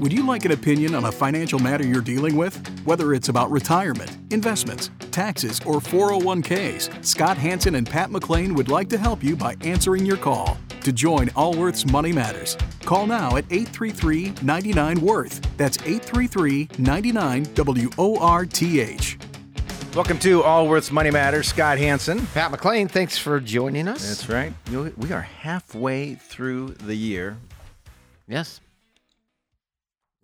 Would you like an opinion on a financial matter you're dealing with? Whether it's about retirement, investments, taxes, or 401ks, Scott Hanson and Pat McClain would like to help you by answering your call. To join Allworth's Money Matters, call now at 833 99 Worth. That's 833 99 W O R T H. Welcome to Allworth's Money Matters. Scott Hanson. Pat McClain, thanks for joining us. That's right. You- We are halfway through the year. Yes.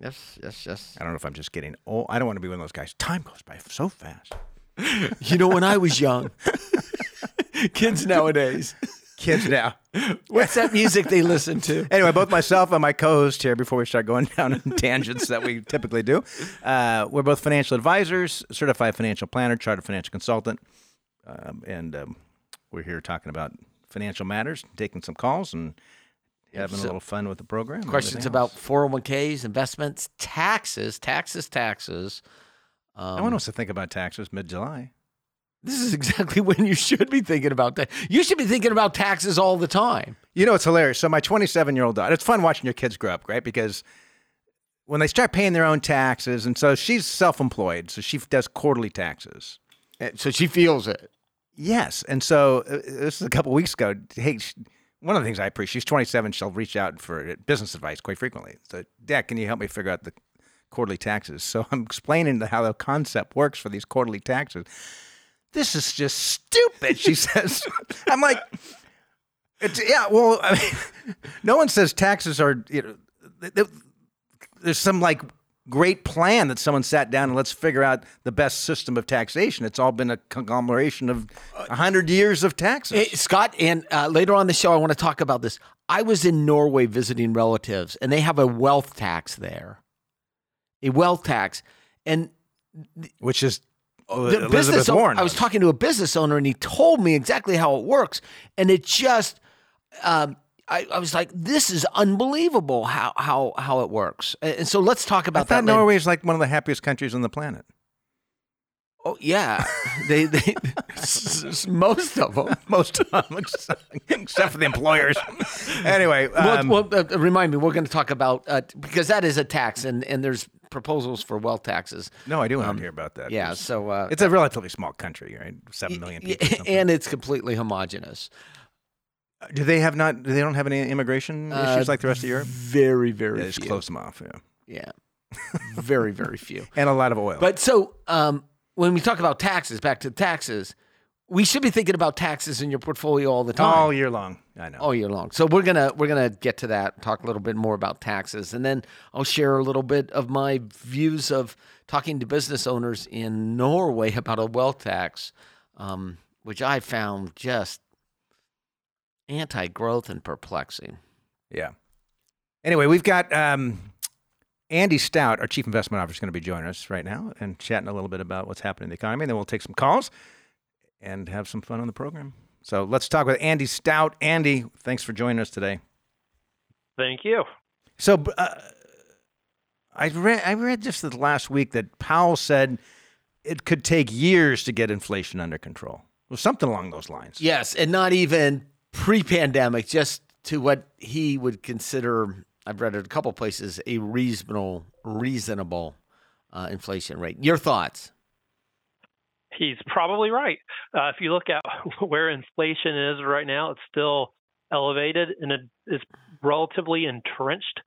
Yes, yes, yes. I don't know if I'm just getting old. I don't want to be one of those guys. Time goes by so fast. You know, when I was young, kids nowadays, Kids now. what's that music they listen to? Anyway, both myself and my co-host here, before we start going down on tangents that we typically do, uh, we're both financial advisors, certified financial planner, chartered financial consultant, um, and um, we're here talking about financial matters, taking some calls, and having a little fun with the program. Questions about 401ks, investments, taxes, taxes, taxes. Um, No one wants to think about taxes mid-July. This is exactly when you should be thinking about that. You should be thinking about taxes all the time. You know, it's hilarious. So my 27 year old daughter, it's fun watching your kids grow up, right? Because when they start paying their own taxes, and so she's self employed, so she does quarterly taxes. Uh, So she feels it. Yes. And so uh, this is a couple weeks ago. Hey, sh one of the things I appreciate, she's 27, she'll reach out for uh, business advice quite frequently. So, Dad, can you help me figure out the quarterly taxes? So I'm explaining how the concept works for these quarterly taxes. This is just stupid, she says. I'm like, yeah, well, I mean, no one says taxes are, you know, th- th- there's some like great plan that someone sat down and let's figure out the best system of taxation. It's all been a conglomeration of a hundred years of taxes. Hey, Scott, and uh, later on the show, I want to talk about this. I was in Norway visiting relatives, and they have a wealth tax there. A wealth tax. And which is the Elizabeth business owner, Warren. I was talking to a business owner, and he told me exactly how it works. And it just, um, I, I was like, this is unbelievable how, how, how it works. And so let's talk about I thought that. Norway is like one of the happiest countries on the planet. Oh, yeah. they, they, most of them. Most of them, except for the employers. anyway, um, well, well uh, remind me, we're going to talk about uh, because that is a tax, and and there's proposals for wealth taxes. no, I do want to hear about that. um, Yeah, so uh, it's a relatively small country, right? Seven million people. or something. and it's completely homogenous. Do they have not? They don't have any immigration issues like the rest of Europe. Very, very Yeah, just few. close them off. Yeah, Yeah, very, very few. and a lot of oil. But so um, when we talk about taxes, back to taxes, we should be thinking about taxes in your portfolio all the time. all year long, I know. all year long. So we're gonna we're gonna get to that, talk a little bit more about taxes, and then I'll share a little bit of my views of talking to business owners in Norway about a wealth tax, um, which I found just anti-growth and perplexing. Yeah. Anyway, we've got um, Andy Stout, our chief investment officer, is going to be joining us right now and chatting a little bit about what's happening in the economy. And then we'll take some calls and have some fun on the program. So let's talk with Andy Stout. Andy, thanks for joining us today. Thank you. So uh, I read I read just the last week that Powell said it could take years to get inflation under control. Well, something along those lines. Yes, and not even pre-pandemic, just to what he would consider. I've read it a couple places a reasonable, reasonable uh, inflation rate. Your thoughts? He's probably right. Uh, if you look at where inflation is right now, it's still elevated and it is relatively entrenched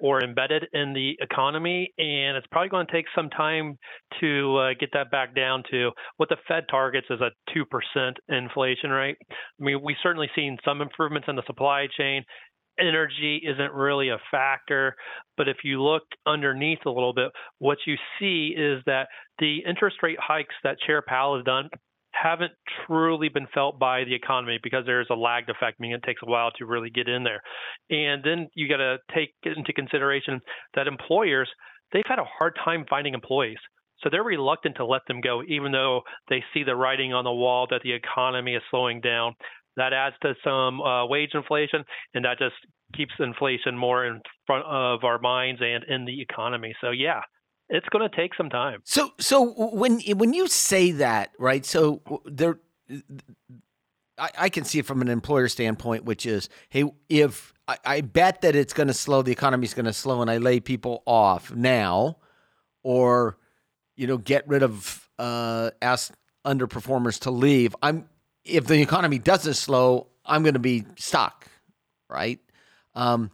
or embedded in the economy. And it's probably going to take some time to uh, get that back down to what the Fed targets is a 2% inflation rate. I mean, we've certainly seen some improvements in the supply chain. Energy isn't really a factor, but if you look underneath a little bit, what you see is that the interest rate hikes that Chair Powell has done haven't truly been felt by the economy because there's a lagged effect, meaning it takes a while to really get in there. And then you got to take into consideration that employers, they've had a hard time finding employees. So they're reluctant to let them go, even though they see the writing on the wall that the economy is slowing down. That adds to some uh, wage inflation, and that just keeps inflation more in front of our minds and in the economy. So, yeah, it's going to take some time. So, so when when you say that, right? So there, I, I can see it from an employer standpoint, which is, hey, if I, I bet that it's going to slow. The economy's going to slow, and I lay people off now, or you know, get rid of uh, ask underperformers to leave. I'm if the economy doesn't slow, I'm going to be stuck, right? Um,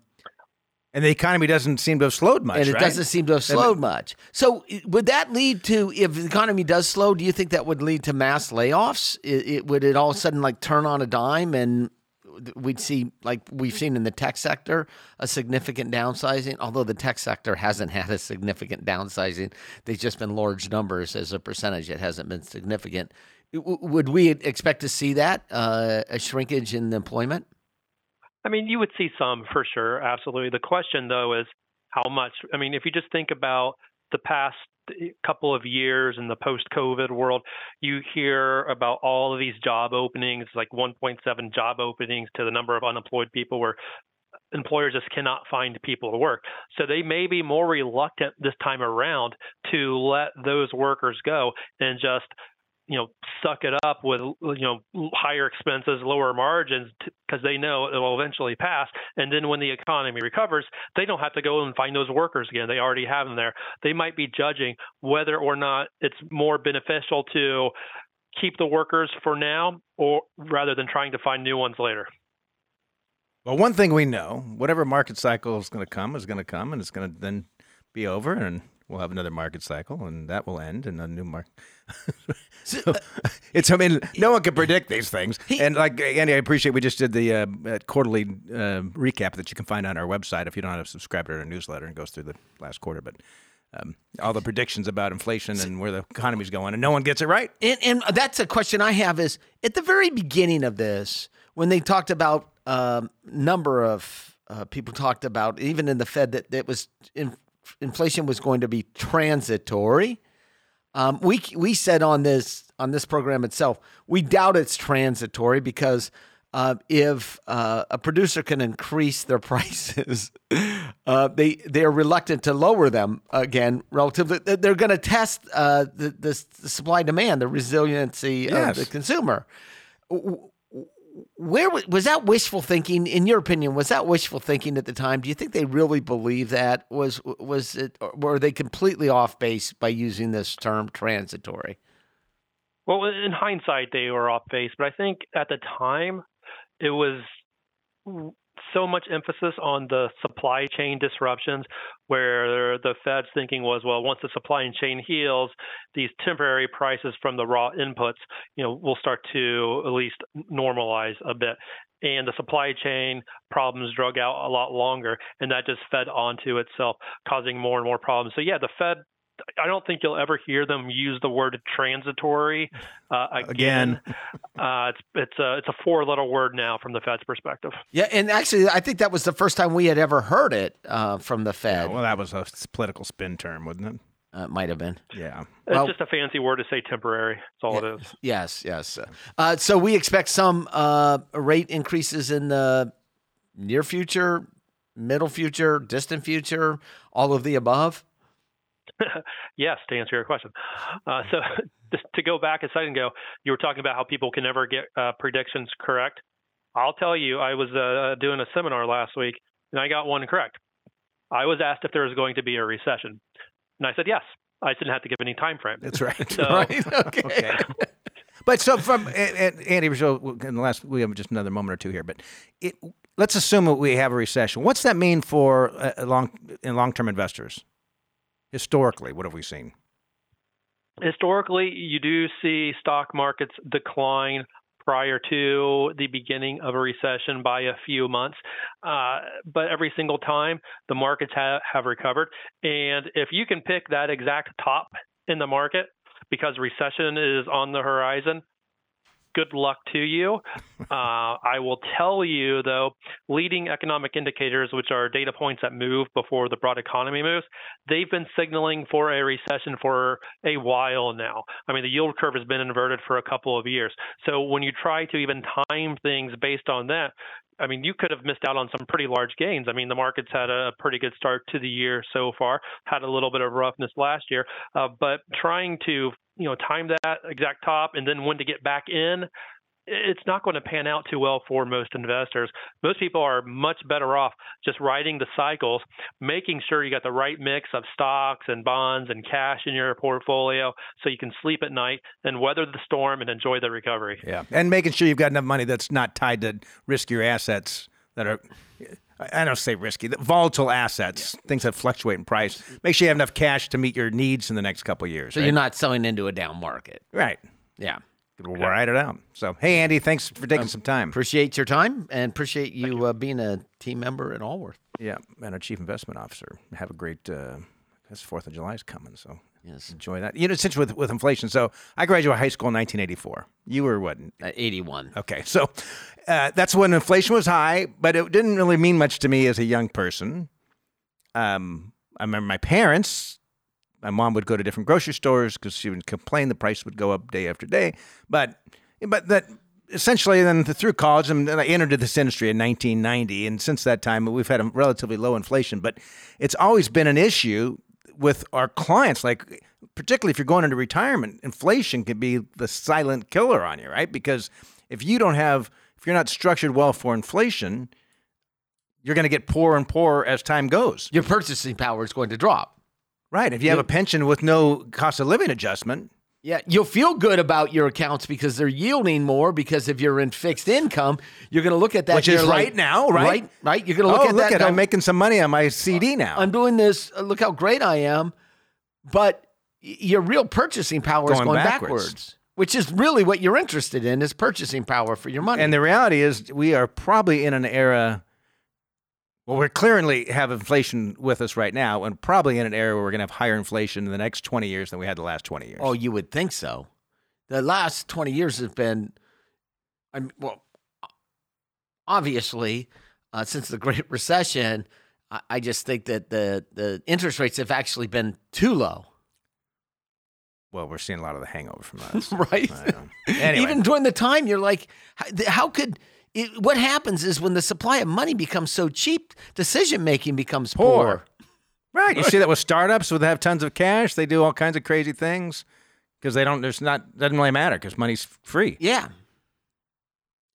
and the economy doesn't seem to have slowed much. And it right? doesn't seem to have slowed much. So, would that lead to, if the economy does slow, do you think that would lead to mass layoffs? It, it, would it all of a sudden like turn on a dime and we'd see, like we've seen in the tech sector, a significant downsizing? Although the tech sector hasn't had a significant downsizing, they've just been large numbers as a percentage. It hasn't been significant. Would we expect to see that, uh, a shrinkage in employment? I mean, you would see some for sure, absolutely. The question though is how much. I mean, if you just think about the past eh, couple of years in the post-COVID world, you hear about all of these job openings, like 1.7 job openings to the number of unemployed people, where employers just cannot find people to work. So they may be more reluctant this time around to let those workers go and just you know suck it up with you know higher expenses lower margins because they know it will eventually pass. And then when the economy recovers they don't have to go and find those workers again. They already have them there. They might be judging whether or not it's more beneficial to keep the workers for now or rather than trying to find new ones later. Well one thing we know whatever market cycle is going to come is going to come and it's going to then be over and we'll have another market cycle, and that will end in a new market. so, uh, it's I mean, no one can predict these things. And like Andy, I appreciate we just did the uh, quarterly uh, recap that you can find on our website if you don't have subscribed to our newsletter and goes through the last quarter, but. Um, all the predictions about inflation and where the economy's going, and no one gets it right. And, and that's a question I have: is at the very beginning of this, when they talked about um, number of uh, people talked about, even in the Fed, that it was in, inflation was going to be transitory. Um, we we said on this on this program itself, we doubt it's transitory because uh, if uh, a producer can increase their prices, uh, they they are reluctant to lower them again. Relatively, they're going to test uh, the, the, the supply demand, the resiliency yes. of the consumer where was that wishful thinking in your opinion was that wishful thinking at the time? Do you think they really believe that? Was was it were they completely off base by using this term transitory? Well in hindsight they were off base but i think at the time it was so much emphasis on the supply chain disruptions where the Fed's thinking was, well, once the supply chain heals, these temporary prices from the raw inputs, you know, will start to at least normalize a bit. And the supply chain problems drug out a lot longer, and that just fed onto itself, causing more and more problems. So yeah, the Fed I don't think you'll ever hear them use the word transitory uh, again. again. uh, it's it's a it's a four letter word now from the Fed's perspective. Yeah, and actually, I think that was the first time we had ever heard it uh, from the Fed. Yeah, well, that was a political spin term, wasn't it? Uh, might have been. Yeah. It's well, just a fancy word to say temporary. That's all yeah, it is. Yes, yes. Uh, so we expect some uh, rate increases in the near future, middle future, distant future, all of the above. yes, to answer your question. Uh, so just to go back a second ago, you were talking about how people can never get uh, predictions correct. I'll tell you, I was uh, doing a seminar last week and I got one correct. I was asked if there was going to be a recession, and I said yes. I didn't have to give any time frame. That's right. So, right. Okay. okay. but so from Andy Rizzo, in the last, we have just another moment or two here. But it, let's assume that we have a recession. What's that mean for uh, long in long term investors? Historically, what have we seen? Historically, you do see stock markets decline prior to the beginning of a recession by a few months. Uh, but every single time, the markets ha- have recovered. And if you can pick that exact top in the market because recession is on the horizon, good luck to you. Uh, I will tell you, though, leading economic indicators, which are data points that move before the broad economy moves, they've been signaling for a recession for a while now. I mean, the yield curve has been inverted for a couple of years. So when you try to even time things based on that, I mean, you could have missed out on some pretty large gains. I mean, the markets had a pretty good start to the year so far, had a little bit of roughness last year, uh, but trying to you know time that exact top and then when to get back in it's not going to pan out too well for most investors. Most people are much better off just riding the cycles, making sure you got the right mix of stocks and bonds and cash in your portfolio so you can sleep at night and weather the storm and enjoy the recovery. Yeah. And making sure you've got enough money that's not tied to riskier assets that are I don't say risky, volatile assets, yeah. things that fluctuate in price. Make sure you have enough cash to meet your needs in the next couple of years. So right? you're not selling into a down market. Right. Yeah. We'll ride it out. So, hey, Andy, thanks for taking um, some time. Appreciate your time and appreciate you, you. Uh, being a team member at Allworth. Yeah, and a chief investment officer. Have a great. Uh, this Fourth of July is coming, so yes, enjoy that. You know, since with with inflation, so I graduated high school in 1984. You were what? Uh, 81. Okay, so uh, that's when inflation was high, but it didn't really mean much to me as a young person. Um, I remember my parents my mom would go to different grocery stores because she would complain the price would go up day after day. But but that essentially then through college and I entered this industry in 1990, and since that time we've had a relatively low inflation. But it's always been an issue with our clients, like particularly if you're going into retirement, inflation can be the silent killer on you, right? Because if you don't have if you're not structured well for inflation, you're going to get poorer and poorer as time goes. Your purchasing power is going to drop. Right. If you have a pension with no cost of living adjustment. Yeah, you'll feel good about your accounts because they're yielding more. Because if you're in fixed income, you're going to look at that. Which is like, right now, right? Right, right. You're going to look oh, at look that. At, I'm making some money on my CD now. I'm doing this. Uh, look how great I am. But your real purchasing power going is going backwards. backwards. Which is really what you're interested in is purchasing power for your money. And the reality is, we are probably in an era well, we're clearly have inflation with us right now, and probably in an area where we're going to have higher inflation in the next 20 years than we had the last 20 years. Oh, you would think so. The last 20 years have been, I'm, well, obviously, uh, since the Great Recession, I, I just think that the, the interest rates have actually been too low. Well, we're seeing a lot of the hangover from that. right. Anyway. Even during the time, you're like, how, how could – it, what happens is when the supply of money becomes so cheap, decision making becomes poor. poor. Right. You see that with startups who have tons of cash, they do all kinds of crazy things because they don't. There's not doesn't really matter because money's free. Yeah.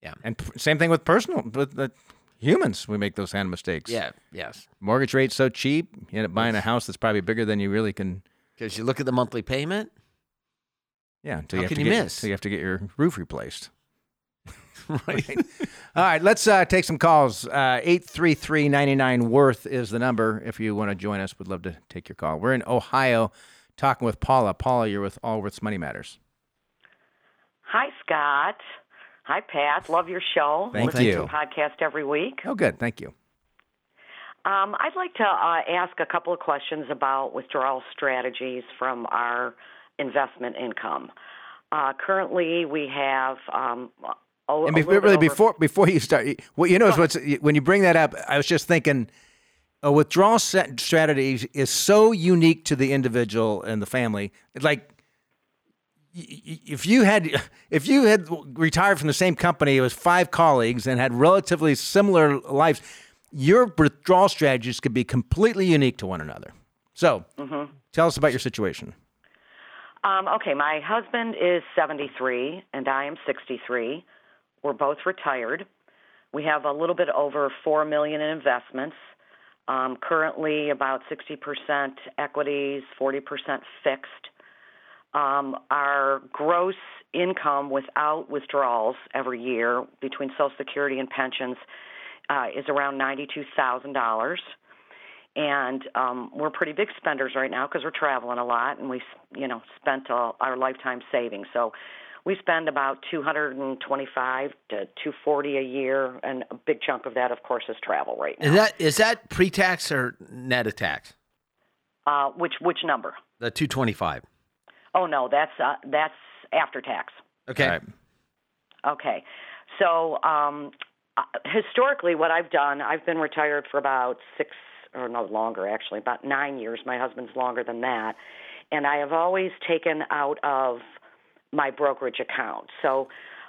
Yeah. And p- same thing with personal with the humans. We make those kind of mistakes. Yeah. Yes. Mortgage rate's so cheap, you end up buying a house that's probably bigger than you really can. Because you look at the monthly payment. Yeah. Until How you have can to you get, miss? Until you have to get your roof replaced. right. All right, let's uh, take some calls. Uh, 833 99 Worth is the number. If you want to join us, we'd love to take your call. We're in Ohio talking with Paula. Paula, you're with Allworth's Money Matters. Hi, Scott. Hi, Pat. Love your show. Thank Listen you. To the podcast every week. Oh, good. Thank you. Um, I'd like to uh, ask a couple of questions about withdrawal strategies from our investment income. Uh, currently, we have um, a, and be, really before before you start, what you know is what's when you bring that up. I was just thinking, a withdrawal strategy is so unique to the individual and the family. Like if you had if you had retired from the same company it was five colleagues and had relatively similar lives, your withdrawal strategies could be completely unique to one another. So, mm-hmm. tell us about your situation. Um, okay, my husband is 73 and I am 63. We're both retired. We have a little bit over four million in investments. Um, currently, about 60% equities, 40% fixed. Um, our gross income without withdrawals every year between Social Security and pensions uh, is around $92,000. And um, we're pretty big spenders right now because we're traveling a lot, and we, you know, spent all our lifetime savings. So we spend about 225 to 240 a year, and a big chunk of that, of course, is travel right now. Is that is that pre-tax or net of tax? Uh, which which number? The 225. Oh no, that's uh, that's after tax. Okay. Right. Okay. So um, uh, historically, what I've done, I've been retired for about six or no longer, actually, about nine years. My husband's longer than that, and I have always taken out of my brokerage account. So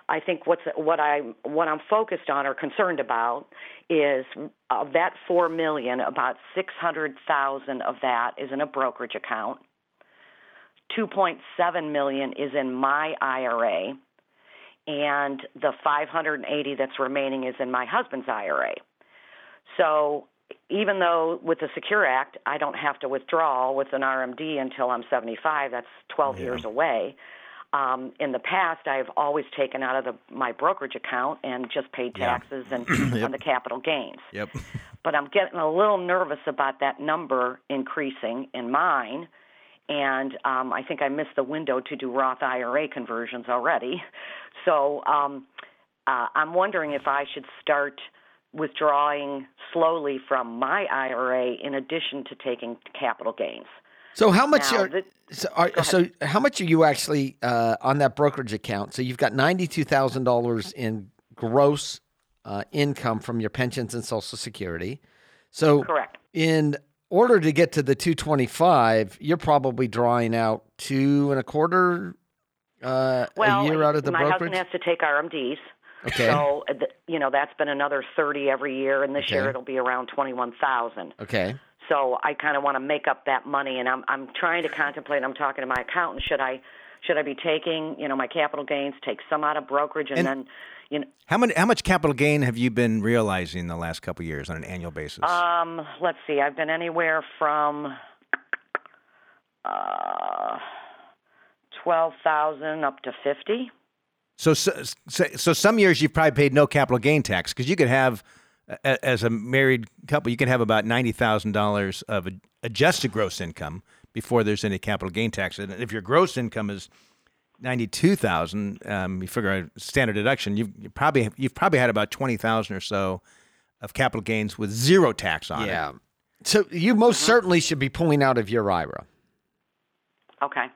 I think what's what I what I'm focused on or concerned about is of that four million, about six hundred thousand of that is in a brokerage account. Two point seven million is in my IRA, and the 580 that's remaining is in my husband's IRA. So even though with the Secure Act, I don't have to withdraw with an RMD until I'm 75, that's 12 years away. Um, in the past, I've always taken out of the, my brokerage account and just paid taxes and on the capital gains. Yep. But I'm getting a little nervous about that number increasing in mine. And um, I think I missed the window to do Roth IRA conversions already. So um, uh, I'm wondering if I should start withdrawing slowly from my IRA in addition to taking capital gains. So how much Now, are, the- so, are, so how much are you actually uh, on that brokerage account? So you've got ninety two thousand dollars in gross uh, income from your pensions and Social Security. So Correct. in order to get to the two twenty five, you're probably drawing out two and a quarter uh, Well, a year out of the my brokerage. husband has to take RMDs. Okay. So uh, you know that's been another thirty every year, and this Okay. year it'll be around twenty one thousand. okay. So I kind of want to make up that money, and I'm I'm trying to contemplate. I'm talking to my accountant. Should I should I be taking you know my capital gains, take some out of brokerage, and, And- then you know How much how much capital gain have you been realizing the last couple of years on an annual basis? um let's see, I've been anywhere from uh twelve thousand up to fifty. So, so, so, so some years you've probably paid no capital gain tax because you could have, a- as a married couple, you can have about ninety thousand dollars of adjusted gross income before there's any capital gain tax. And if your gross income is ninety-two thousand, um, you figure a standard deduction, you've you probably you've probably had about twenty thousand or so of capital gains with zero tax on it. Yeah. So you most certainly should be pulling out of your IRA. Okay.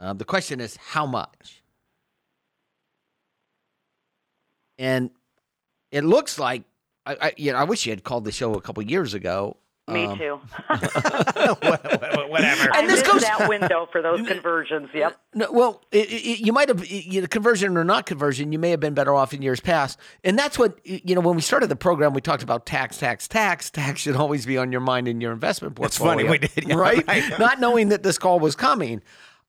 Uh, the question is how much? And it looks like I, I you know I wish you had called the show a couple years ago. Me Um, too. Whatever. I And this goes- that window for those conversions. Yep. No, well, it, it, you might have you know, conversion or not conversion. You may have been better off in years past, and that's what you know. When we started the program, we talked about tax, tax, tax. Tax should always be on your mind in your investment That's portfolio. funny, we did, yeah, right? right. Not knowing that this call was coming.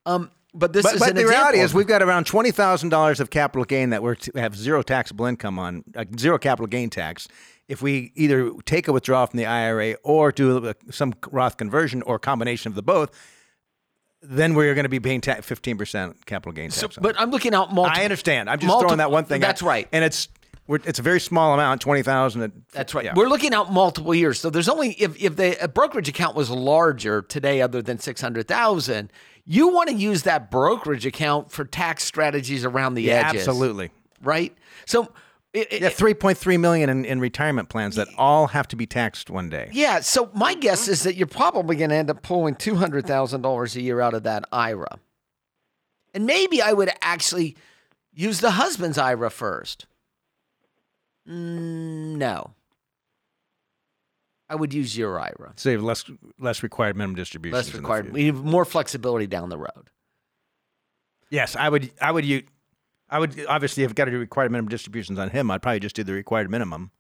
Um, but this But, is but an the reality is, we've got around twenty thousand dollars of capital gain that we're to have zero taxable income on, uh, zero capital gain tax. If we either take a withdrawal from the IRA or do some Roth conversion or combination of the both, then we're going to be paying fifteen percent capital gain tax. So, but. I'm looking out multiple. I understand. I'm just multiple- throwing that one thing. That's out. right. and it's we're, it's a very small amount, twenty thousand. That's right. Yeah. We're looking out multiple years. So there's only if if the a brokerage account was larger today, other than six hundred thousand, you want to use that brokerage account for tax strategies around the yeah, edges. absolutely. Right. So. It, it- Yeah, three point three million in, in retirement plans that all have to be taxed one day. yeah. So my guess is that you're probably going to end up pulling two hundred thousand dollars a year out of that IRA, and maybe I would actually use the husband's IRA first. Mm, no, I would use your IRA. Save less less required minimum distributions. less required. We have more flexibility down the road. Yes, I would. I would. You, I would obviously have got to do required minimum distributions on him. I'd probably just do the required minimum.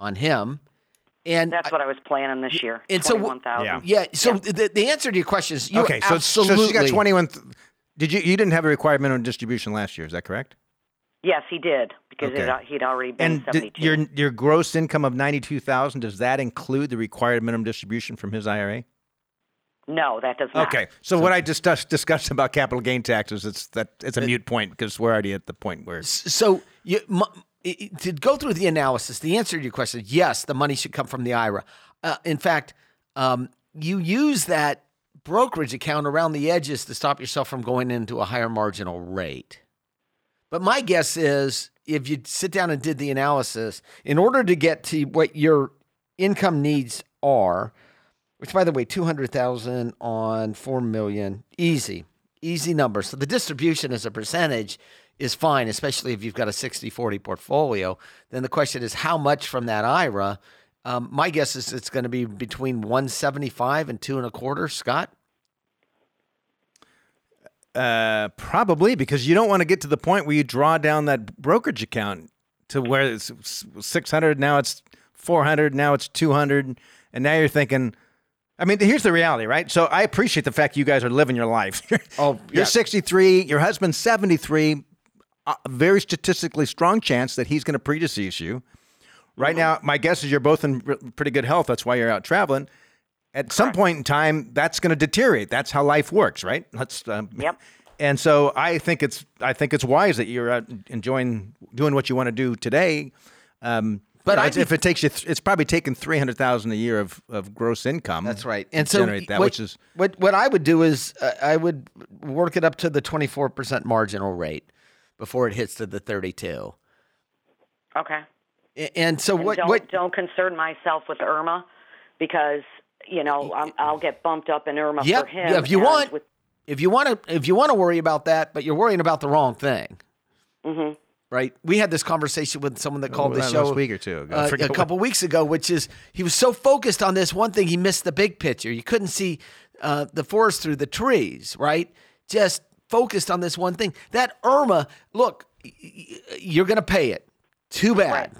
on him. And That's what I was planning this year. and so- Yeah. yeah, so The, the answer to your question is you okay, so, absolutely. so she got twenty one. Did you? You didn't have a required minimum distribution last year. Is that correct? Yes, he did because Okay. it, he'd already been And did your your gross income of ninety two thousand does that include the required minimum distribution from his IRA? no, that does not. Okay, so, what I discussed discussed about capital gain taxes, it's that it's a mute point because we're already at the point where So you, mu- i- i- to go through the analysis, the answer to your question is yes, the money should come from the IRA. Uh, in fact, um, you use that brokerage account around the edges to stop yourself from going into a higher marginal rate. But my guess is if you sit down and did the analysis, in order to get to what your income needs are, which by the way, 200,000 on 4 million, easy, easy number. So the distribution as a percentage is fine, especially if you've got a 60 40 portfolio. Then the question is how much from that IRA? Um, my guess is it's going to be between 175 and two and a quarter, Scott. Uh, probably because you don't want to get to the point where you draw down that brokerage account to where it's six hundred now it's four hundred now it's two hundred and now you're thinking. I mean, here's the reality, right? So I appreciate the fact you guys are living your life. Oh, you're 63, your husband's 73. a very statistically strong chance that he's going to predecease you. Right Mm-hmm. now, my guess is you're both in pretty good health. That's why you're out traveling. At some point in time, that's going to deteriorate. That's how life works, right? Let's. Um, Yep. And so I think it's I think it's wise that you're out enjoying doing what you want to do today. Um, But you I'd it's- be- if it takes you, th- it's probably taken three hundred thousand a year of, of gross income. That's right. to And so generate that, what, which is what what I would do is uh, I would work it up to the 24% marginal rate before it hits to the 32. Okay. A- And so And what don't what don't concern myself with IRMAA because you know I'm, I'll get bumped up in IRMAA Yep. for him. Yeah, if you want- with, if you want to if you want to worry about that, but you're worrying about the wrong thing. hmm Right? We had this conversation with someone that called the show last show week or two ago. Uh, forget a what- couple weeks ago, which is he was so focused on this one thing, he missed the big picture. You couldn't see uh, the forest through the trees, right? Just focused on this one thing. That IRMAA, look, y- y- you're going to pay it. Too bad.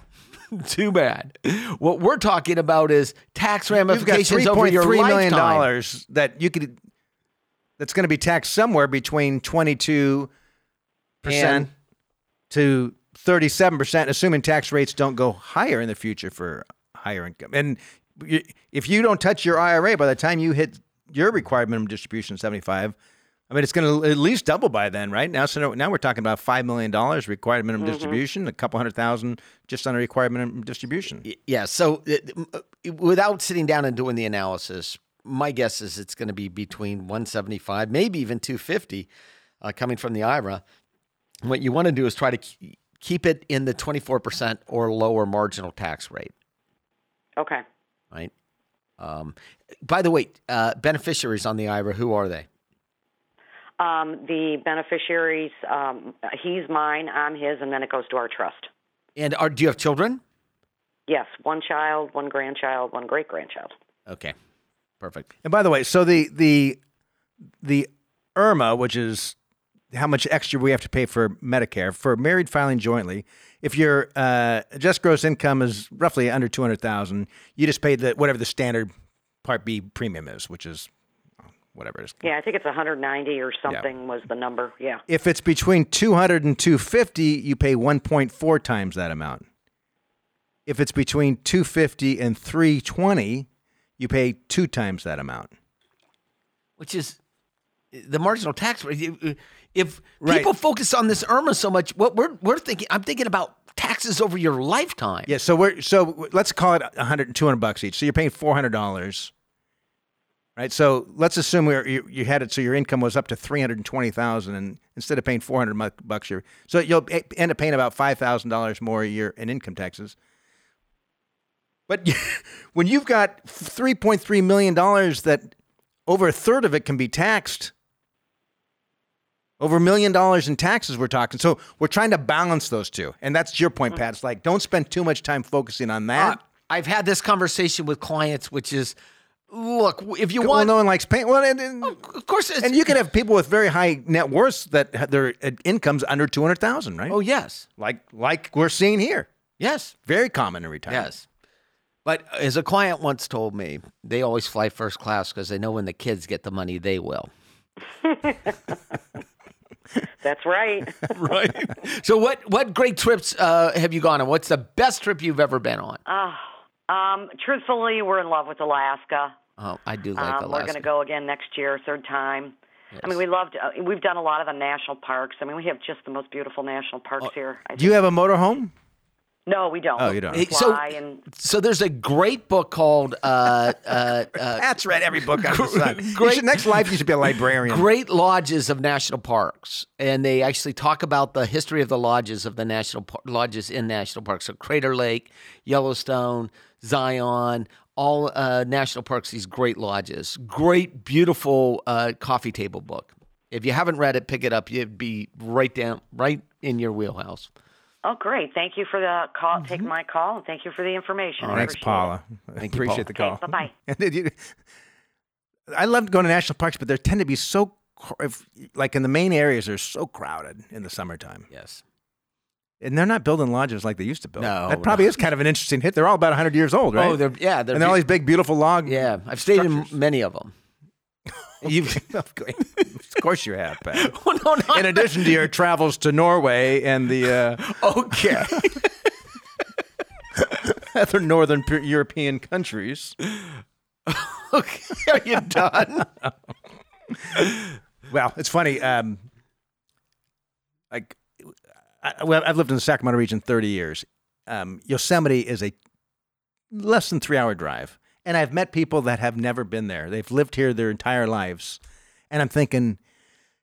Too bad. What we're talking about is tax you've got ramifications over your three million dollars that you could that's going to be taxed somewhere between twenty two percent And- to thirty seven percent, assuming tax rates don't go higher in the future for higher income. And if you don't touch your IRA by the time you hit your required minimum distribution seventy five. I mean, it's going to at least double by then, right? Now, so now we're talking about five million dollars required minimum distribution, a couple hundred thousand just on a required minimum distribution. Yeah. So uh, uh, without sitting down and doing the analysis, my guess is it's going to be between 175, maybe even 250, uh, coming from the IRA. What you want to do is try to keep it in the 24% or lower marginal tax rate, Okay. right? Um, by the way, uh, beneficiaries on the IRA, who are they? Um, the beneficiaries, um, he's mine, I'm his, and then it goes to our trust. And are, do you have children? Yes, one child, one grandchild, one great grandchild. Okay. Perfect. And by the way, so the the the IRMAA, which is how much extra we have to pay for Medicare for married filing jointly. If your uh, just gross income is roughly under two hundred thousand, you just pay the whatever the standard Part B premium is, which is whatever it is. Yeah, I think it's 190 or something was the number. Yeah. If it's between 200 and 250, you pay 1.4 times that amount. If it's between 250 and 320, you pay two times that amount. which is the marginal tax rate. If- If Right. people focus on this IRMAA so much, what we're we're thinking, I'm thinking about taxes over your lifetime. Yeah, so we're so let's call it 100 200 bucks each. So you're paying $400. Right? So let's assume we're, you, you had it so your income was up to 320,000 and instead of paying 400 mu- bucks you're so you'll end up paying about $5,000 more a year in income taxes. But when you've got 3.3 million dollars that over a third of it can be taxed over a million dollars in taxes we're talking. So we're trying to balance those two. And that's your point, Pat. It's like don't spend too much time focusing on that. Uh, I've had this conversation with clients, which is, look, if you want, well, want, no one likes paying. Well, and, and, of course, it's, and you can have people with very high net worths that have their uh, incomes under two hundred thousand, right? oh yes, like like we're seeing here. yes, Very common in retirement. yes. But as a client once told me, they always fly first class because they know when the kids get the money, they will. That's right. Right. so, what what great trips uh, have you gone on? What's the best trip you've ever been on? um, truthfully, we're in love with Alaska. Oh, I do like Um, Alaska. we're going to go again next year, third time. I mean, we loved. Uh, we've done a lot of the national parks. I mean, we have just the most beautiful national parks here. I Do you have a motorhome? no, we don't. Oh, you don't. Hey, so- Fly and So there's a great book called uh, uh, uh, That's read every book under the sun. You Great- should- next life, you should be a librarian. Great Lodges of National Parks, and they actually talk about the history of the lodges of the national par- lodges in national parks. So Crater Lake, Yellowstone, Zion, all uh, national parks. These great lodges. Great, beautiful uh, coffee table book. If you haven't read it, pick it up. You'd be right down, right in your wheelhouse. oh, great! Thank you for the call, Take my call, and thank you for the information. I Thanks, appreciate Paula. Thank you, Appreciate the call. Okay, bye-bye. And then you- I love going to national parks, but they tend to be so, if, like in the main areas, they're so crowded in the summertime. Yes. And they're not building lodges like they used to build. No, that probably no. is kind of an interesting hit. They're all about 100 years old, right? Oh, they're yeah, they're and they're all these big, beautiful log. yeah. I've stayed in many of them. You've, of course you have, Pat. Oh, no, not In addition to your travels to Norway and the uh, okay. other northern European countries. okay. Are you done? Well, it's funny. Um, like, I, well, I've lived in the Sacramento region 30 years. Um, Yosemite is a less than three hour drive. And I've met people that have never been there. They've lived here their entire lives. And I'm thinking,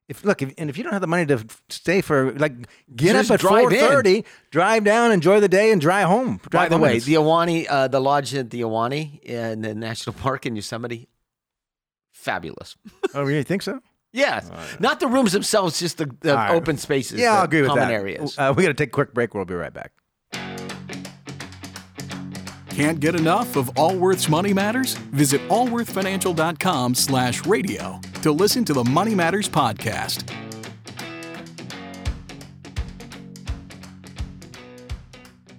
if look, if, and if you don't have the money to stay for like get Just up at in. 4:30, drive down, enjoy the day, and drive home. By Drive the way, the Ahwahnee, uh, the lodge at the Ahwahnee in the national park in Yosemite, fabulous. oh, you think so? Yes, not the rooms themselves, just the, the All right. open spaces. Yeah, I'll agree with common that. areas. Uh, we got to take a quick break. We'll be right back. Can't get enough of Allworth's Money Matters? Visit allworthfinancial.com slash radio to listen to the Money Matters podcast.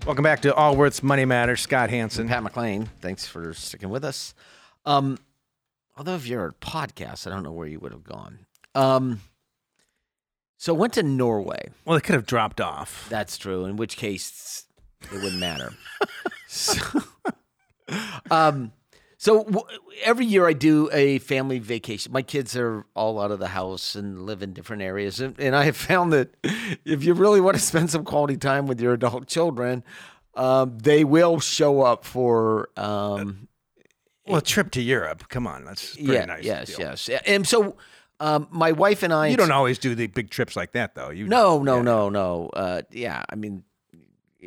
Welcome back to Allworth's Money Matters. Scott Hanson. Pat McClain, thanks for sticking with us. Um, although if you're a podcast, I don't know where you would have gone. Um, so went to Norway. Well, it could have dropped off. That's true. In which case, it wouldn't matter. so, um, so w- every year I do a family vacation. My kids are all out of the house and live in different areas, and, and I have found that if you really want to spend some quality time with your adult children, um, they will show up for. Um, Well, a trip to Europe. Come on, that's pretty yeah, nice. yes, deal. yes, and so um, my wife and I. You don't always do the big trips like that, though. You No, no, yeah. no, no. Uh, yeah, I mean,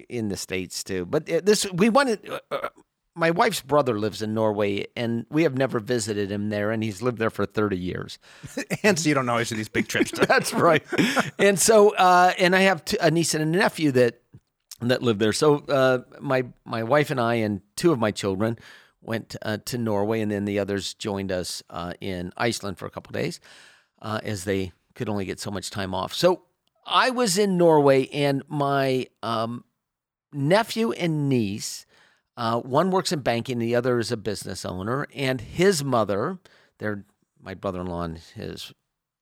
in the states too. But uh, this, we wanted. Uh, uh, my wife's brother lives in Norway, and we have never visited him there, and he's lived there for thirty years. and so you don't always do these big trips. That's right. and so, uh, and I have t- a niece and a nephew that that live there. So, uh, my my wife and I and two of my children went uh, to Norway, and then the others joined us uh, in Iceland for a couple days, uh, as they could only get so much time off. So, I was in Norway, and my um, nephew and niece. Uh, one works in banking, the other is a business owner, and his mother, they're my brother-in-law and his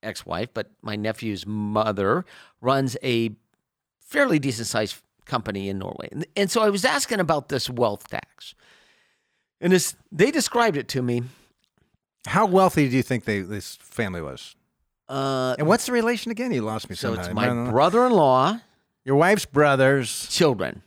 ex-wife, but my nephew's mother runs a fairly decent-sized company in Norway, and, and so I was asking about this wealth tax, and this, they described it to me. How wealthy do you think they, this family was? Uh, And what's the relation again? You lost me so somehow. it's my No, no, no. brother-in-law, Your wife's brothers. children,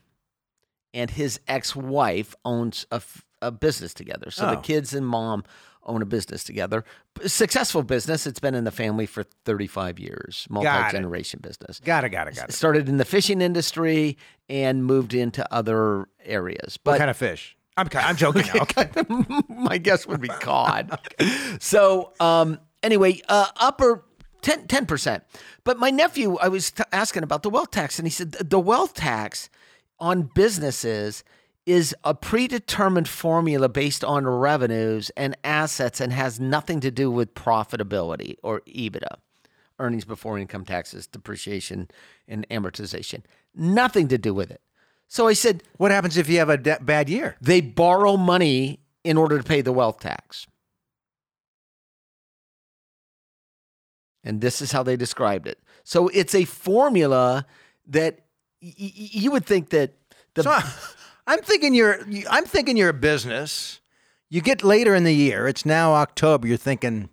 and his ex-wife owns a, f- a business together. So the Oh. kids and mom own a business together. B- Successful business. It's been in the family for 35 years. Multi-generation business. Got it, got it, got it. Started in the fishing industry and moved into other areas. What kind of fish? I'm, I'm joking. Okay. my guess would be cod. so um, anyway, uh, upper 10 percent. But my nephew, I was t- asking about the wealth tax, and he said the wealth tax on businesses is a predetermined formula based on revenues and assets, and has nothing to do with profitability or EBITDA, earnings before income taxes, depreciation, and amortization. Nothing to do with it. So I said, What happens if you have a de- bad year? they borrow money in order to pay the wealth tax. And this is how they described it. So it's a formula that y- y- you would think that the So I'm thinking you're. I'm thinking you're a business. You get later in the year. It's now October. You're thinking,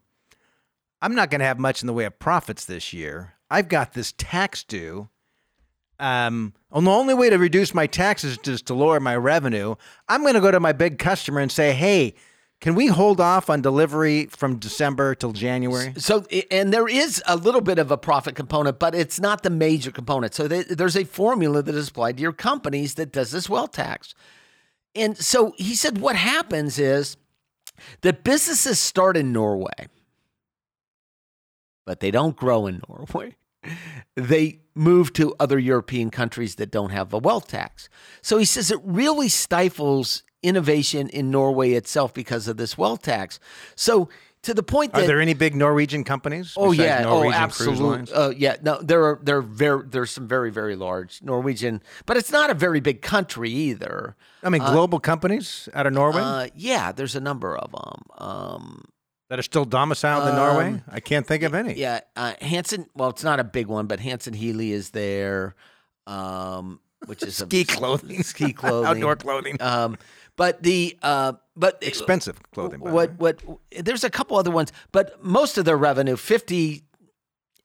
I'm not going to have much in the way of profits this year. I've got this tax due. Um, and the only way to reduce my taxes is to lower my revenue. I'm going to go to my big customer and say, Hey, can we hold off on delivery from December till January? so and there is a little bit of a profit component, but it's not the major component. So there's a formula that is applied to your companies that does this well tax. And so he said what happens is that businesses start in Norway, but they don't grow in Norway. They move to other European countries that don't have a wealth tax. So he says it really stifles innovation in Norway itself because of this wealth tax. So to the point that Are there any big Norwegian companies? Oh yeah, Norwegian oh absolutely. Uh, yeah, no, there are there are very there's some very very large Norwegian, but it's not a very big country either. I mean, global companies out of Norway. Uh, yeah, there's a number of them. Um, that are still domiciled in Norway? I can't think of any. Um, Yeah, uh, Hanson. Well, it's not a big one, but Hanson Healy is there, um, which is Ski a, clothing. ski clothing, Outdoor clothing. Um, but the uh, but Expensive clothing. What what there's a couple other ones, but most of their revenue, fifty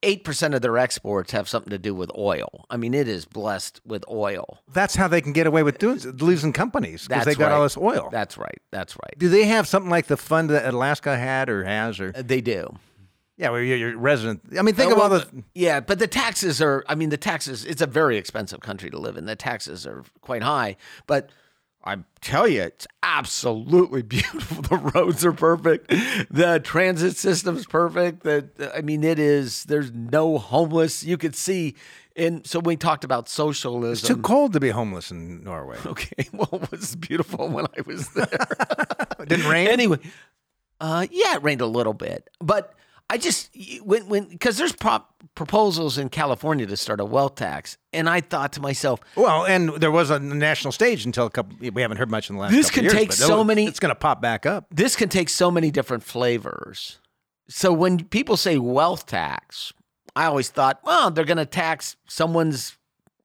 eight percent of their exports have something to do with oil. I mean, it is blessed with oil. That's how they can get away with doing losing companies because they got right. all this oil. That's right. That's right. Do they have something like the fund that Alaska had or has or Uh, They do. yeah, where you're, you're resident? I mean, think Uh, of all well, the Yeah, but the taxes are. I mean, the taxes. It's a very expensive country to live in. The taxes are quite high, but. I tell you, it's absolutely beautiful. The roads are perfect. The transit system's perfect. The, I mean, it is. There's no homeless. You could see, and so we talked about socialism. It's too cold to be homeless in Norway. Okay, well, it was beautiful when I was there. It didn't rain. anyway, uh, yeah, it rained a little bit, but I just when when because there's prop, proposals in California to start a wealth tax, and I thought to myself, Well, and there was a national stage until a couple. We haven't heard much in the last. This couple can years, take but so many- It's going to pop back up. this can take so many different flavors. So when people say wealth tax, I always thought, well, they're going to tax someone's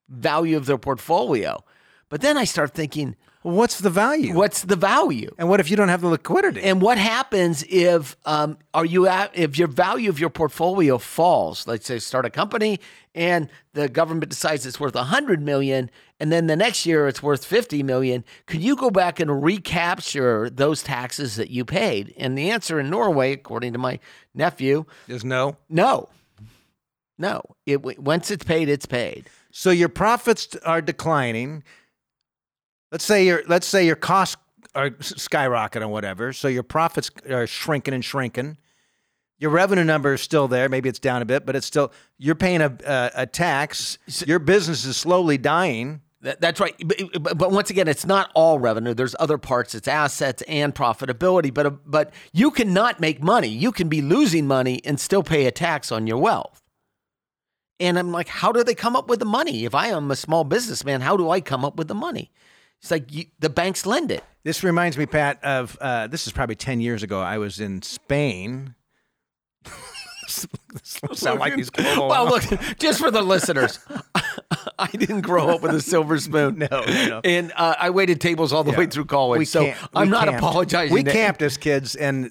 value of their portfolio, but then I start thinking, what's the value? what's the value? And what if you don't have the liquidity? And what happens if um, are you at, if your value of your portfolio falls? Let's say start a company and the government decides it's worth a hundred million, and then the next year it's worth fifty million. Could you go back and recapture those taxes that you paid? And the answer in Norway, according to my nephew, is no. no, no. It once it's paid, it's paid. So your profits are declining. Let's say your let's say your costs are skyrocketing or whatever. So your profits are shrinking and shrinking. Your revenue number is still there. Maybe it's down a bit, but it's still you're paying a a, a tax. Your business is slowly dying. That, that's right. But, but, but once again, it's not all revenue. There's other parts. It's assets and profitability. But uh, but you cannot make money. You can be losing money and still pay a tax on your wealth. And I'm like, how do they come up with the money? If I am a small businessman, how do I come up with the money? It's like you, the banks lend it. This reminds me, Pat, of uh, this is probably ten years ago. I was in Spain. this sound like these global. Well, look, just for the listeners, I didn't grow up with a silver spoon. No, no, no. And uh, I waited tables all the way through college. so camp- I'm not camped. apologizing. We camped as kids, and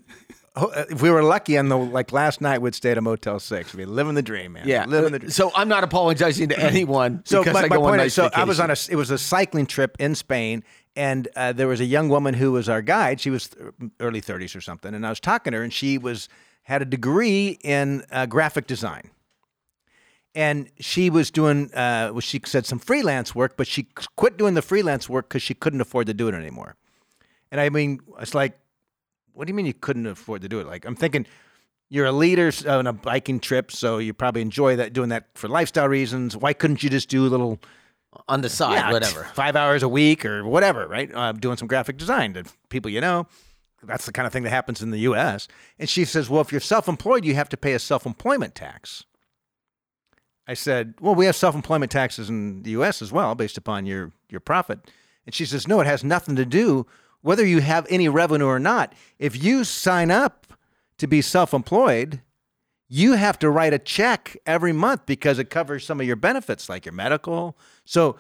if we were lucky, on the like last night, we'd stay at a Motel Six. We living the dream, man. Yeah. living the dream. So I'm not apologizing to anyone So because my, I my point nice is, so I was on a it was a cycling trip in Spain, and uh, there was a young woman who was our guide. She was th- early 30s or something, and I was talking to her, and she was had a degree in uh, graphic design. And she was doing, uh, well, she said some freelance work, but she quit doing the freelance work because she couldn't afford to do it anymore. And I mean, it's like, what do you mean you couldn't afford to do it? Like, I'm thinking you're a leader on a biking trip, so you probably enjoy that doing that for lifestyle reasons. Why couldn't you just do a little, on the side, yeah, whatever. five hours a week or whatever, right? Uh, doing some graphic design to people you know. That's the kind of thing that happens in the U.S. And she says, well, if you're self-employed, you have to pay a self-employment tax. I said, well, we have self-employment taxes in the U.S. as well, based upon your your profit. And she says, no, it has nothing to do whether you have any revenue or not. If you sign up to be self-employed, you have to write a check every month because it covers some of your benefits, like your medical. So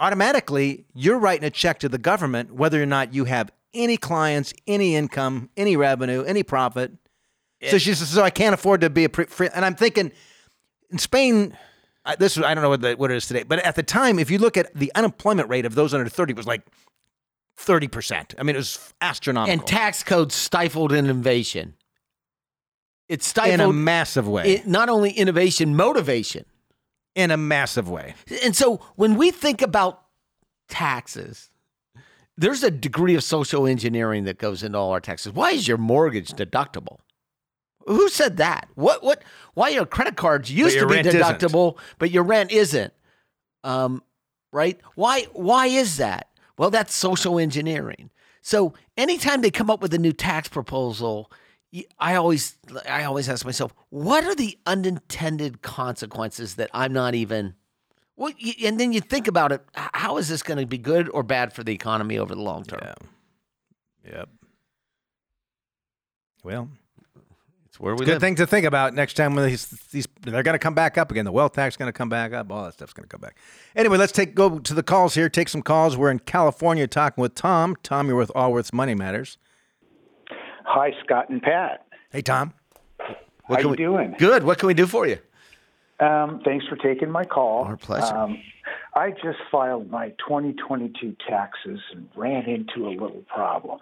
automatically, you're writing a check to the government whether or not you have any clients, any income, any revenue, any profit. So she says, so I can't afford to be a pre- free. And I'm thinking, in Spain, I, this I don't know what, the, what it is today, but at the time, if you look at the unemployment rate of those under 30 was like 30%. I mean, it was astronomical. And tax codes stifled innovation. It stifled in a massive way. it, not only innovation, motivation. in a massive way. And so when we think about taxes, there's a degree of social engineering that goes into all our taxes. Why is your mortgage deductible? Who said that? What what why your credit cards used to be rent isn't. deductible, but your rent isn't? Um, right? Why why is that? Well, that's social engineering. So anytime they come up with a new tax proposal, I always I always ask myself, what are the unintended consequences that I'm not even well, and then you think about it. How is this going to be good or bad for the economy over the long term? Yeah. Yep. Well, It's where we good live. thing to think about next time when these, these they're going to come back up again. The wealth tax is going to come back up. All that stuff's going to come back. Anyway, let's take go to the calls here. Take some calls. We're in California talking with Tom. Tom, you're with Allworth's Money Matters. Hi, Scott and Pat. Hey, Tom. What How can you we- doing? Good. What can we do for you? Um, thanks for taking my call. Our pleasure. Um, I just filed my 2022 taxes and ran into a little problem.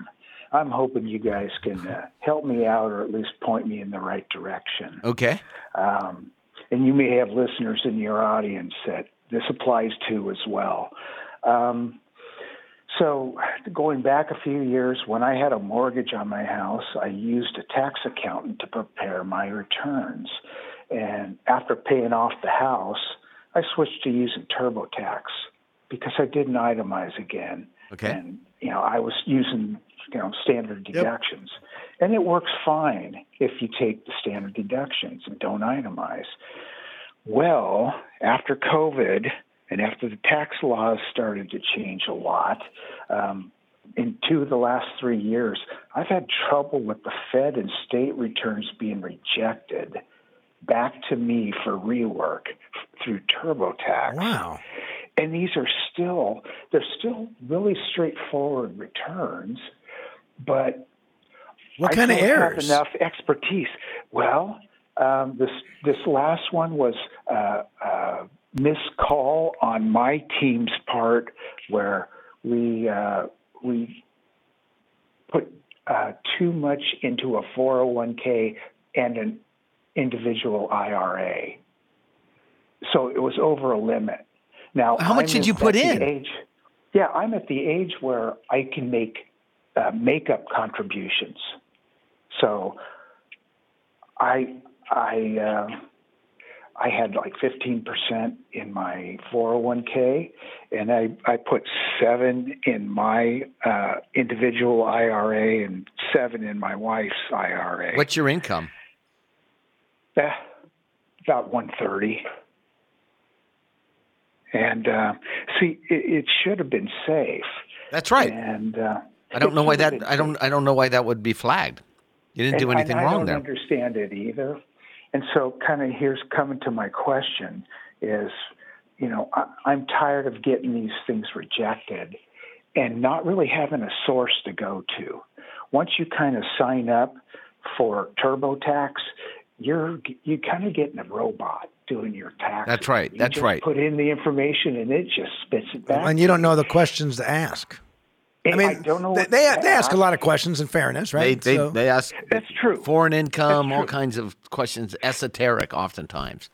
I'm hoping you guys can uh, help me out or at least point me in the right direction. Okay. Um, and you may have listeners in your audience that this applies to as well. Um, so, going back a few years, when I had a mortgage on my house, I used a tax accountant to prepare my returns. And after paying off the house, I switched to using TurboTax because I didn't itemize again. Okay. And, you know, I was using, you know, standard deductions. And it works fine if you take the standard deductions and don't itemize. Well, after COVID and after the tax laws started to change a lot, um, in two of the last three years, I've had trouble with the Fed and state returns being rejected back to me for rework through TurboTax. Wow. And these are still they're still really straightforward returns, but What I kind of don't errors? Have enough expertise. Well, um, this this last one was uh, uh, missed call on my team's part, where we uh, we put uh, too much into a 401k and an individual IRA. So it was over a limit. Now, How much I'm did you put in? Age, yeah, I'm at the age where I can make uh, makeup contributions. So I I uh, I had like 15% in my 401k, and I I put seven in my uh, individual IRA and seven in my wife's IRA. What's your income? Eh, about 130. And uh, see, it, it should have been safe. That's right. And uh, I don't know why that. I don't. I don't know why that would be flagged. You didn't do anything and I wrong don't there. understand it either. And so, kind of, here's coming to my question: is you know, I, I'm tired of getting these things rejected, and not really having a source to go to. Once you kind of sign up for TurboTax, you're you kind of getting a robot doing your taxes. That's right. You That's just right. Put in the information, and it just spits it back. and you don't know the questions to ask. I And mean, don't know they, what they, to they ask a lot of questions in fairness, right? they, So- they ask That's true. foreign income, all kinds of questions, esoteric, oftentimes.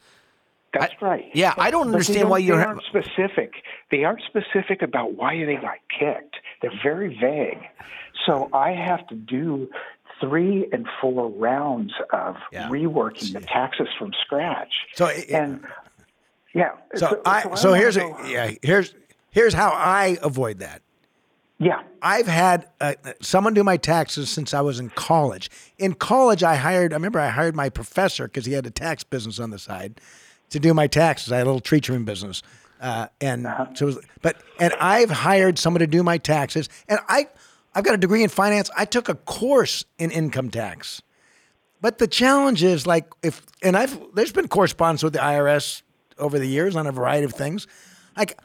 That's right. yeah, I don't understand don't- why you're- They aren't specific. They aren't specific about why they got kicked. They're very vague. So I have to do three and four rounds of Yeah. reworking the taxes from scratch. So it- and yeah. So, I so wanna here's a, yeah here's here's how I avoid that. yeah. I've had uh, someone do my taxes since I was in college. In college, I hired. I remember I hired my professor because he had a tax business on the side to do my taxes. I had a little tree trimming business, uh, and so it was, but and I've hired someone to do my taxes, and I I've got a degree in finance. I took a course in income tax. But the challenge is like if and I've there's been correspondence with the IRS over the years on a variety of things. Like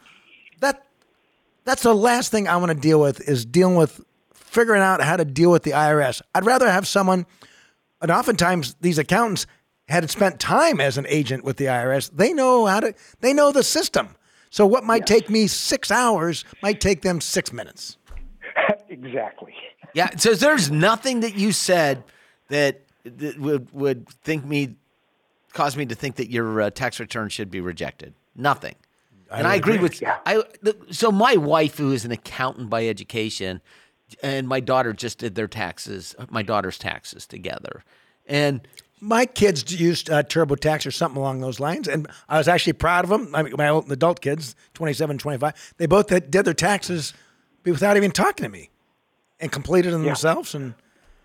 that that's the last thing I want to deal with is dealing with figuring out how to deal with the IRS. I'd rather have someone and oftentimes these accountants had spent time as an agent with the IRS. They know how to they know the system. So what might take me 6 hours might take them 6 minutes. Exactly. Yeah. So there's nothing that you said that, that would would think me cause me to think that your uh, tax return should be rejected. Nothing. and I agree with Yeah. I. The, so my wife, who is an accountant by education, and my daughter just did their taxes, my daughter's taxes together, and My kids used uh, TurboTax or something along those lines, and I was actually proud of them. I mean, my adult kids, 27 25, they both did their taxes without even talking to me and completed them themselves. And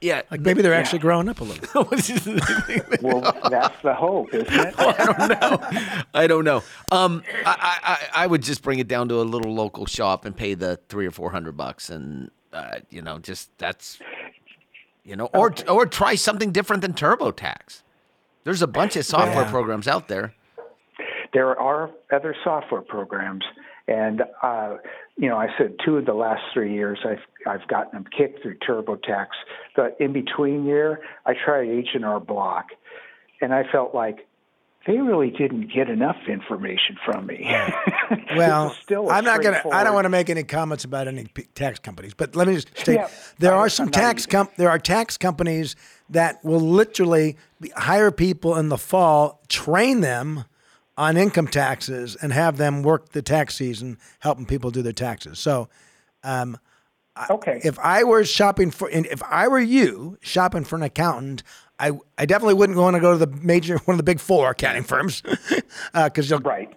yeah, like maybe they're actually growing up a little. Well, that's the hope, isn't it? I don't know. I Um, I, I, I would just bring it down to a little local shop and pay the three or four hundred bucks, and uh, you know, just that's You know, or or try something different than TurboTax. There's a bunch of software Yeah. programs out there. there are other software programs, and uh, you know, I said two of the last three years I've I've gotten them kicked through TurboTax. The in between year, I tried H and R Block, and I felt like they really didn't get enough information from me. Well, still I'm not gonna. I don't want to make any comments about any tax companies, but let me just state Yeah, there I- are some I'm tax com- There are tax companies that will literally hire people in the fall, train them on income taxes, and have them work the tax season, helping people do their taxes. So, Okay. if I were shopping for, and if I were you shopping for an accountant, I I definitely wouldn't want to go to the major one of the big four accounting firms because you'll right.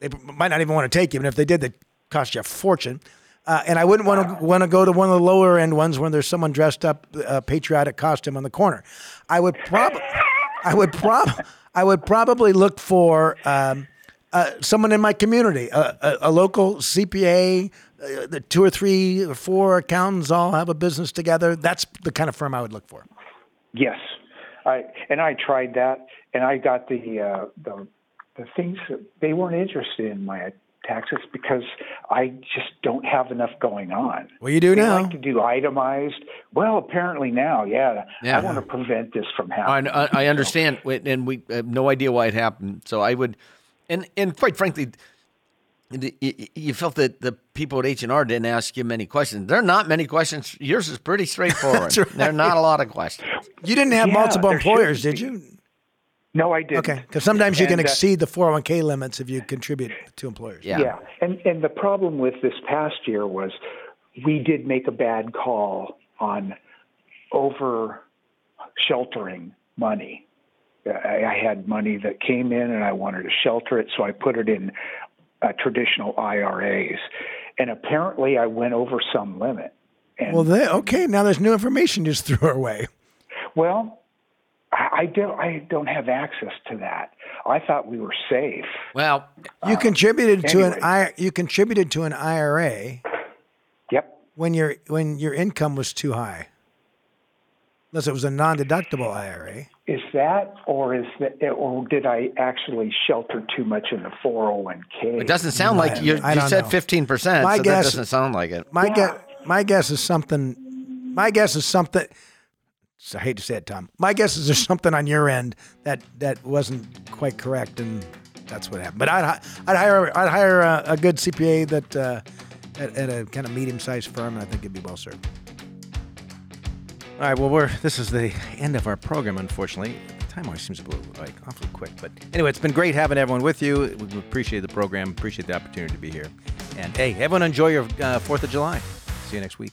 they might not even want to take you, and if they did, they cost you a fortune. Uh, and I wouldn't want to want to go to one of the lower end ones when there's someone dressed up uh, patriotic costume on the corner. I would probably, I would prob, I would probably look for um, uh, someone in my community, a, a, a local CPA. Uh, the two or three or four accountants all have a business together. That's the kind of firm I would look for. Yes, I and I tried that, and I got the uh, the the things that they weren't interested in my taxes because I just don't have enough going on. Well, you do They now. like to do itemized. Well, apparently now, yeah, Yeah. I want to prevent this from happening. I I understand, and we have no idea why it happened. So I would, and and quite frankly, you felt that the people at H and R didn't ask you many questions. There are not many questions. Yours is pretty straightforward. Right. There are not a lot of questions. You didn't have Yeah, multiple employers, shouldn't did be. you? No, I didn't. Okay, because sometimes you can And, uh, exceed the 401k limits if you contribute to employers. Yeah. Yeah, and and the problem with this past year was we did make a bad call on over sheltering money. I, I had money that came in, and I wanted to shelter it, so I put it in uh, traditional IRAs, and apparently I went over some limit. And Well, they, okay, now there's new information just threw our way. well, I, I don't I don't have access to that. I thought we were safe. Well, You uh, contributed to an. I, you contributed to an IRA Yep. when your when your income was too high. Unless it was a non-deductible IRA. Is that, or is that, or did I actually shelter too much in the 401k? it doesn't sound like you. You said know. fifteen percent. My so guess- that doesn't sound like it. My Yeah. guess my guess is something my guess is something I hate to say it, Tom. My guess is there's something on your end that that wasn't quite correct, and that's what happened. But I'd I'd hire I'd hire a, a good CPA that uh, at, at a kind of medium-sized firm, and I think it'd be well served. All right. Well, we're this is the end of our program. Unfortunately, the time always seems a little like awfully quick. But anyway, it's been great having everyone with you. We appreciate the program. Appreciate the opportunity to be here. And hey, everyone, enjoy your uh, Fourth of July. See you next week.